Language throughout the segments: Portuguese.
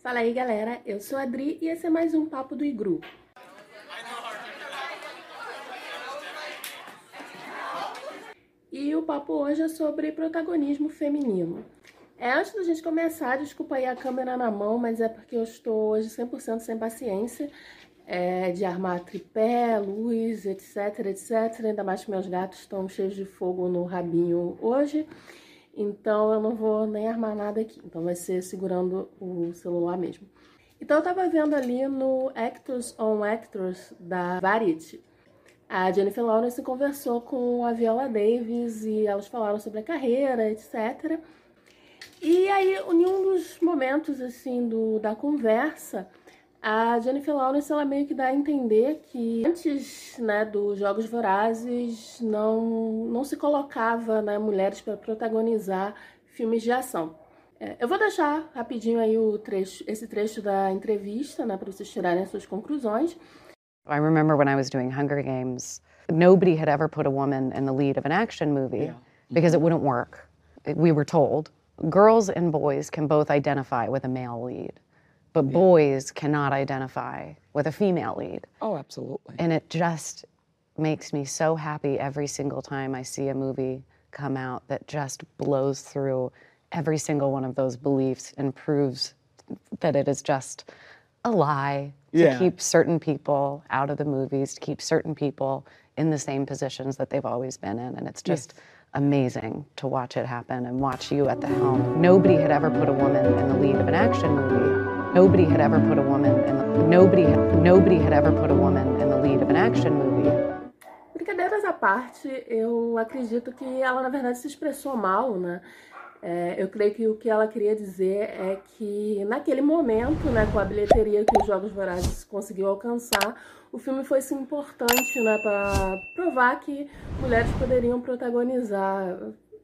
Fala aí galera, eu sou a Adri e esse é mais um Papo do Igru. E o papo hoje é sobre protagonismo feminino. É, antes da gente começar, desculpa aí a câmera na mão, mas é porque eu estou hoje 100% sem paciência é, de armar tripé, luz, etc, etc. Ainda mais que meus gatos estão cheios de fogo no rabinho hoje. Então eu não vou nem armar nada aqui. Então vai ser segurando o celular mesmo. Então eu tava vendo ali no Actors on Actors da Variety. A Jennifer Lawrence conversou com a Viola Davis e elas falaram sobre a carreira, etc. E aí, em um dos momentos assim do, da conversa, a Jennifer Lawrence ela meio que dá a entender que antes né, dos Jogos Vorazes não, não se colocava né, mulheres para protagonizar filmes de ação. É, eu vou deixar rapidinho aí o trecho, esse trecho da entrevista né, para vocês tirarem as suas conclusões. I remember when I was doing Hunger Games, nobody had ever put a woman in the lead of an action movie yeah. because it wouldn't work. We were told girls and boys can both identify with a male lead. But yeah. boys cannot identify with a female lead. Oh, absolutely. And it just makes me so happy every single time I see a movie come out that just blows through every single one of those beliefs and proves that it is just a lie to yeah. keep certain people out of the movies, to keep certain people in the same positions that they've always been in. And it's just yes. amazing to watch it happen and watch you at the helm. Nobody had ever put a woman in the lead of an action movie Nobody had ever put a woman in the, nobody nobody had ever put a woman in the lead of an action movie. Brincadeiras à parte, eu acredito que ela na verdade se expressou mal, né? É, eu creio que o que ela queria dizer é que naquele momento, né, com a bilheteria que os Jogos Vorazes conseguiu alcançar, o filme foi sim importante, né, para provar que mulheres poderiam protagonizar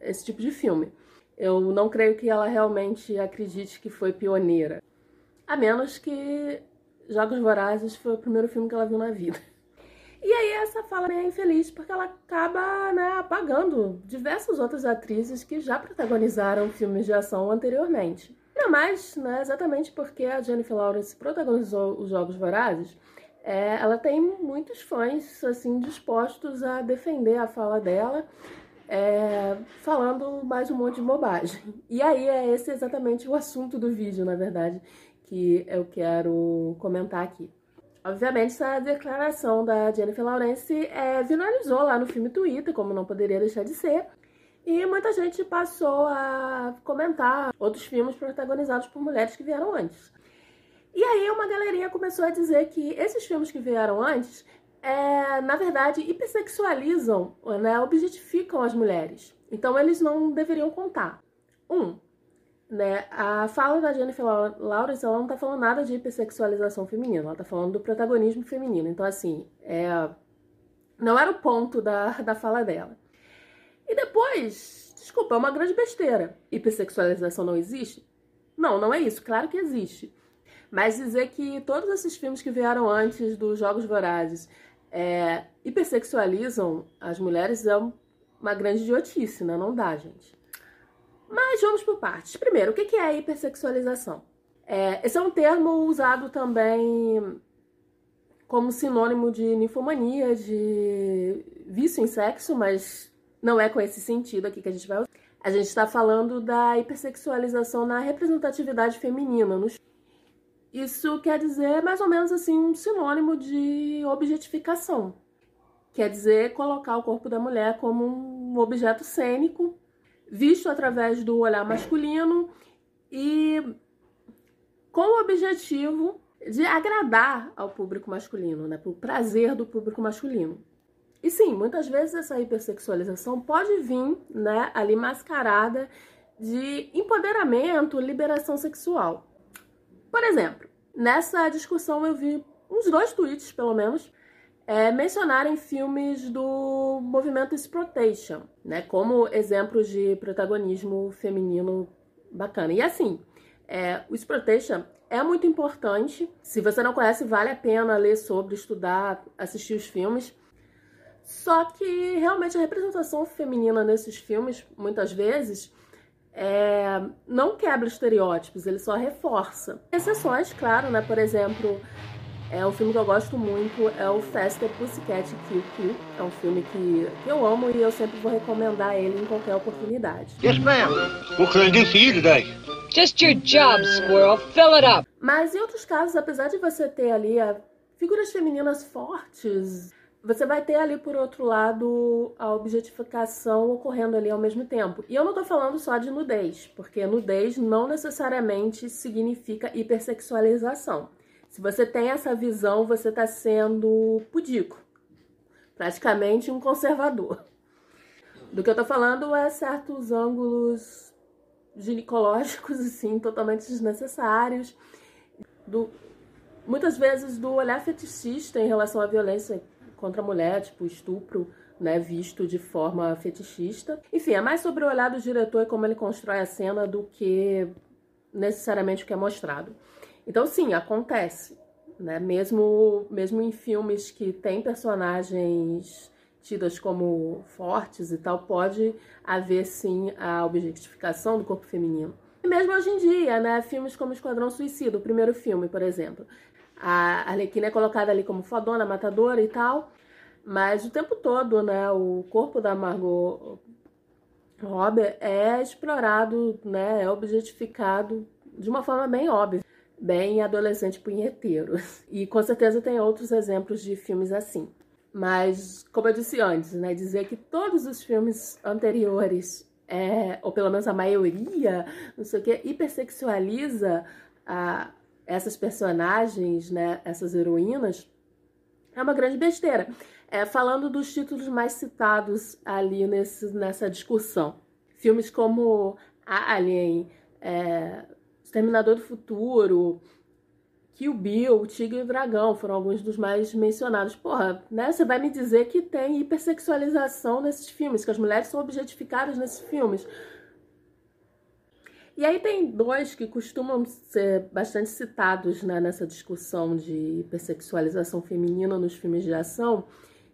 esse tipo de filme. Eu não creio que ela realmente acredite que foi pioneira. A menos que Jogos Vorazes foi o primeiro filme que ela viu na vida. E aí essa fala é infeliz porque ela acaba né, apagando diversas outras atrizes que já protagonizaram filmes de ação anteriormente. Ainda mais, né, exatamente porque a Jennifer Lawrence protagonizou os Jogos Vorazes, é, ela tem muitos fãs assim dispostos a defender a fala dela, é, falando mais um monte de bobagem. E aí é esse exatamente o assunto do vídeo, na verdade, que eu quero comentar aqui. Obviamente, essa declaração da Jennifer Lawrence é, viralizou lá no filme Twitter, como não poderia deixar de ser. E muita gente passou a comentar outros filmes protagonizados por mulheres que vieram antes. E aí uma galerinha começou a dizer que esses filmes que vieram antes, é, na verdade, hipersexualizam, né, objetificam as mulheres. Então eles não deveriam contar. Um, né? A fala da Jennifer Lawrence, ela não tá falando nada de hipersexualização feminina, ela tá falando do protagonismo feminino. Então, assim, é... não era o ponto da, da fala dela. E depois, desculpa, é uma grande besteira. Hipersexualização não existe? Não, não é isso. Claro que existe. Mas dizer que todos esses filmes que vieram antes dos Jogos Vorazes é, hipersexualizam as mulheres é uma grande idiotice, né? Não dá, gente. Mas vamos por partes. Primeiro, o que é a hipersexualização? É, esse é um termo usado também como sinônimo de ninfomania, de vício em sexo, mas não é com esse sentido aqui que a gente vai usar. A gente está falando da hipersexualização na representatividade feminina. Isso quer dizer mais ou menos assim um sinônimo de objetificação. Quer dizer colocar o corpo da mulher como um objeto cênico visto através do olhar masculino e com o objetivo de agradar ao público masculino, né, para o prazer do público masculino. E sim, muitas vezes essa hipersexualização pode vir, né, ali mascarada de empoderamento, liberação sexual. Por exemplo, nessa discussão eu vi uns dois tweets, pelo menos, é, mencionarem filmes do movimento Exploitation, né, como exemplos de protagonismo feminino bacana. E assim, é, o Exploitation é muito importante. Se você não conhece, vale a pena ler sobre, estudar, assistir os filmes. Só que realmente a representação feminina nesses filmes, muitas vezes, é, não quebra estereótipos, ele só reforça. Exceções, claro, né? Por exemplo, é um filme que eu gosto muito, é o Faster Pussycat Kill Kill. É um filme que, que eu amo e eu sempre vou recomendar ele em qualquer oportunidade. Yes, ma'am. What can I do for you today? Just your job, squirrel. Fill it up. Mas em outros casos, apesar de você ter ali a, figuras femininas fortes, você vai ter ali, por outro lado, a objetificação ocorrendo ali ao mesmo tempo. E eu não tô falando só de nudez, porque nudez não necessariamente significa hipersexualização. Se você tem essa visão, você está sendo pudico, praticamente um conservador. Do que eu tô falando é certos ângulos ginecológicos, assim, totalmente desnecessários. Do, muitas vezes do olhar fetichista em relação à violência contra a mulher, tipo estupro, né, visto de forma fetichista. Enfim, é mais sobre o olhar do diretor e como ele constrói a cena do que necessariamente o que é mostrado. Então, sim, acontece, né? Mesmo, mesmo em filmes que tem personagens tidas como fortes e tal, pode haver sim a objetificação do corpo feminino. E mesmo hoje em dia, né? Filmes como Esquadrão Suicida, o primeiro filme, por exemplo. A Arlequina é colocada ali como fodona, matadora e tal, mas o tempo todo, né, o corpo da Margot Robbie é explorado, né, é objetificado de uma forma bem óbvia, bem adolescente punheteiro. E com certeza tem outros exemplos de filmes assim. Mas, como eu disse antes, né, dizer que todos os filmes anteriores, é, ou pelo menos a maioria, não sei o que, hipersexualiza a, essas personagens, né, essas heroínas, é uma grande besteira. É, falando dos títulos mais citados ali nesse, nessa discussão. Filmes como Alien, é, Exterminador do Futuro, Kill Bill, O Tigre e o Dragão foram alguns dos mais mencionados. Porra, né? Você vai me dizer que tem hipersexualização nesses filmes, que as mulheres são objetificadas nesses filmes. E aí tem dois que costumam ser bastante citados né, nessa discussão de hipersexualização feminina nos filmes de ação,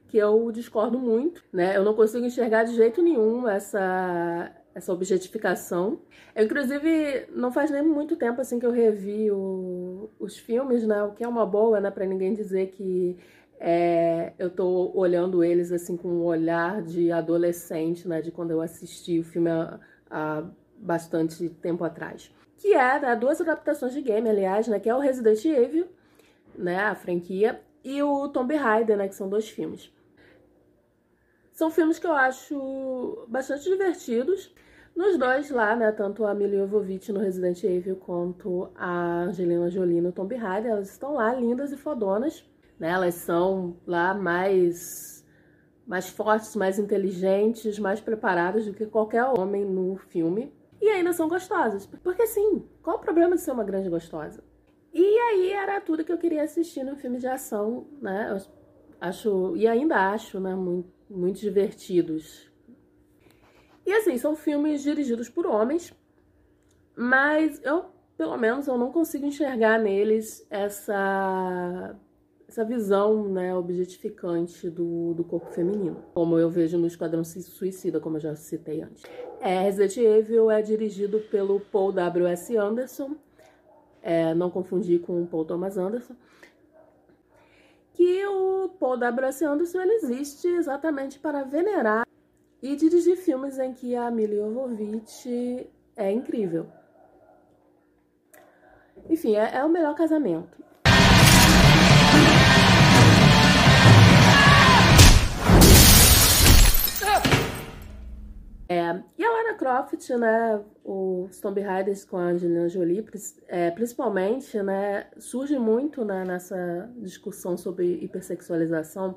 que eu discordo muito, né? Eu não consigo enxergar de jeito nenhum essa essa objetificação. Eu, inclusive, não faz nem muito tempo assim que eu revi o, os filmes, né? O que é uma boa, né? Para ninguém dizer que é, eu tô olhando eles assim com um olhar de adolescente, né? De quando eu assisti o filme há, há bastante tempo atrás. Que é né, duas adaptações de game, aliás, né? Que é o Resident Evil, né? A franquia, e o Tomb Raider, né? Que são dois filmes. São filmes que eu acho bastante divertidos. Nos dois lá, né, tanto a Mila Jovovich no Resident Evil quanto a Angelina Jolie no Tomb Raider, elas estão lá lindas e fodonas, né? Elas são lá mais mais fortes, mais inteligentes, mais preparadas do que qualquer homem no filme. E ainda são gostosas. Porque sim, qual o problema de ser uma grande gostosa? E aí era tudo que eu queria assistir no filme de ação, né? Eu acho, e ainda acho, né, muito, muito divertidos. E assim, são filmes dirigidos por homens, mas eu, pelo menos, eu não consigo enxergar neles essa essa visão né, objetificante do, do corpo feminino, como eu vejo no Esquadrão Suicida, como eu já citei antes. É, Resident Evil é dirigido pelo Paul W.S. Anderson, é, não confundir com o Paul Thomas Anderson, que o Paul W.S. Anderson ele existe exatamente para venerar e dirigir filmes em que a Mila Jovovich é incrível. Enfim, é, é o melhor casamento. É, e a Lara Croft, né, os Tomb Raiders com a Angelina Jolie, é, principalmente, né, surge muito né, nessa discussão sobre hipersexualização.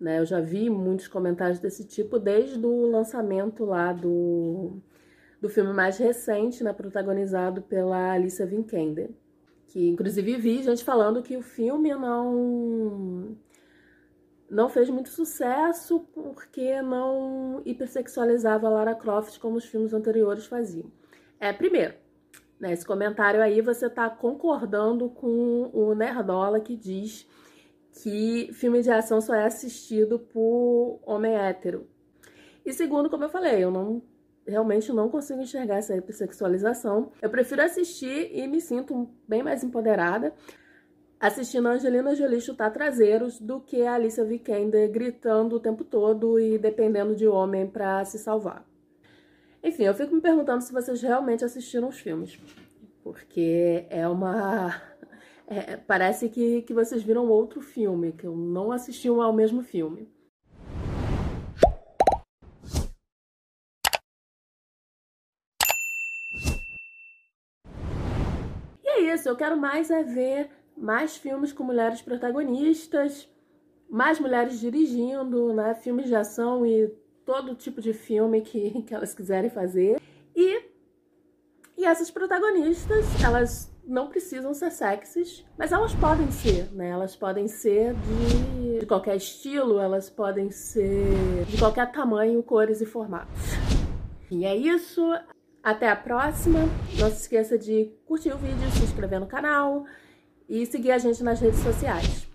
Né, eu já vi muitos comentários desse tipo desde o lançamento lá do, do filme mais recente, né, protagonizado pela Alicia Vikander. Que inclusive vi gente falando que o filme não não fez muito sucesso porque não hipersexualizava a Lara Croft como os filmes anteriores faziam. É, primeiro, nesse comentário aí você está concordando com o Nerdola que diz que filme de ação só é assistido por homem hétero. E segundo, como eu falei, eu não realmente não consigo enxergar essa hipersexualização. Eu prefiro assistir e me sinto bem mais empoderada assistindo a Angelina Jolie chutar traseiros do que a Alicia Vikander gritando o tempo todo e dependendo de homem para se salvar. Enfim, eu fico me perguntando se vocês realmente assistiram os filmes, porque é uma é, parece que, que vocês viram outro filme, que eu não assisti ao mesmo filme. E é isso, eu quero mais é ver mais filmes com mulheres protagonistas, mais mulheres dirigindo, né? Filmes de ação e todo tipo de filme que, que elas quiserem fazer. E, e essas protagonistas, elas não precisam ser sexys, mas elas podem ser, né? Elas podem ser de, de qualquer estilo, elas podem ser de qualquer tamanho, cores e formatos. E é isso. Até a próxima. Não se esqueça de curtir o vídeo, se inscrever no canal e seguir a gente nas redes sociais.